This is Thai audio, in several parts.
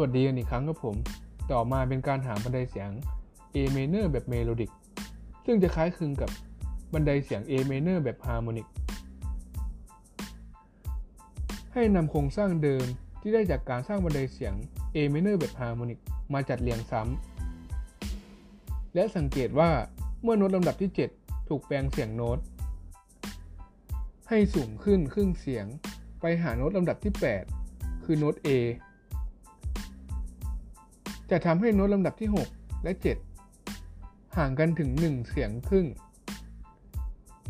สวัสดีกันอีกครั้งครับผม ต่อมาเป็นการหาบันไดเสียง A minor แบบ melodic ซึ่งจะคล้ายคลึงกับบันไดเสียง A minor แบบ harmonic ให้นำโครงสร้างเดิมที่ได้จากการสร้างบันไดเสียง A minor แบบ harmonic มาจัดเรียงซ้ำ และสังเกตว่าเมื่อโน้ตลำดับที่ 7 ถูกแปลงเสียงโน้ต ให้สูงขึ้นครึ่งเสียง ไปหาโน้ตลำดับที่ 8 คือโน้ต A จะทำให้โน้ตลำดับที่ 6 และ 7 ห่างกันถึง 1 เสียงครึ่ง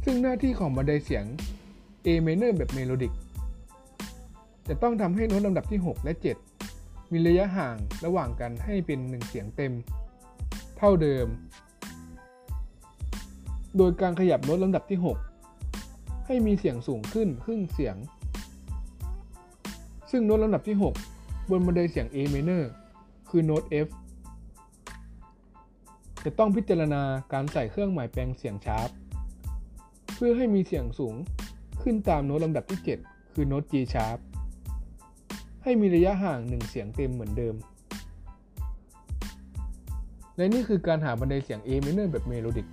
ซึ่งหน้าที่ของบันไดเสียง A minor แบบเมโลดิก จะต้องทำให้โน้ตลำดับที่ 6 และ 7 มีระยะห่างระหว่างกันให้เป็น 1 เสียงเต็ม เท่าเดิม โดยการขยับโน้ตลำดับที่ 6 ให้มีเสียงสูงขึ้นครึ่งเสียง ซึ่งโน้ตลำดับที่ 6 บนบันไดเสียง A minor คือโน้ต F จะต้องพิจารณาการใส่เครื่องหมายแปลงเสียงชาร์ปเพื่อให้มีเสียงสูงขึ้นตามโน้ตลำดับที่ 7 คือโน้ต G sharp ให้มีระยะห่าง 1 เสียงเต็มเหมือนเดิม และนี่คือการหาบันไดเสียง A minor แบบเมโลดิก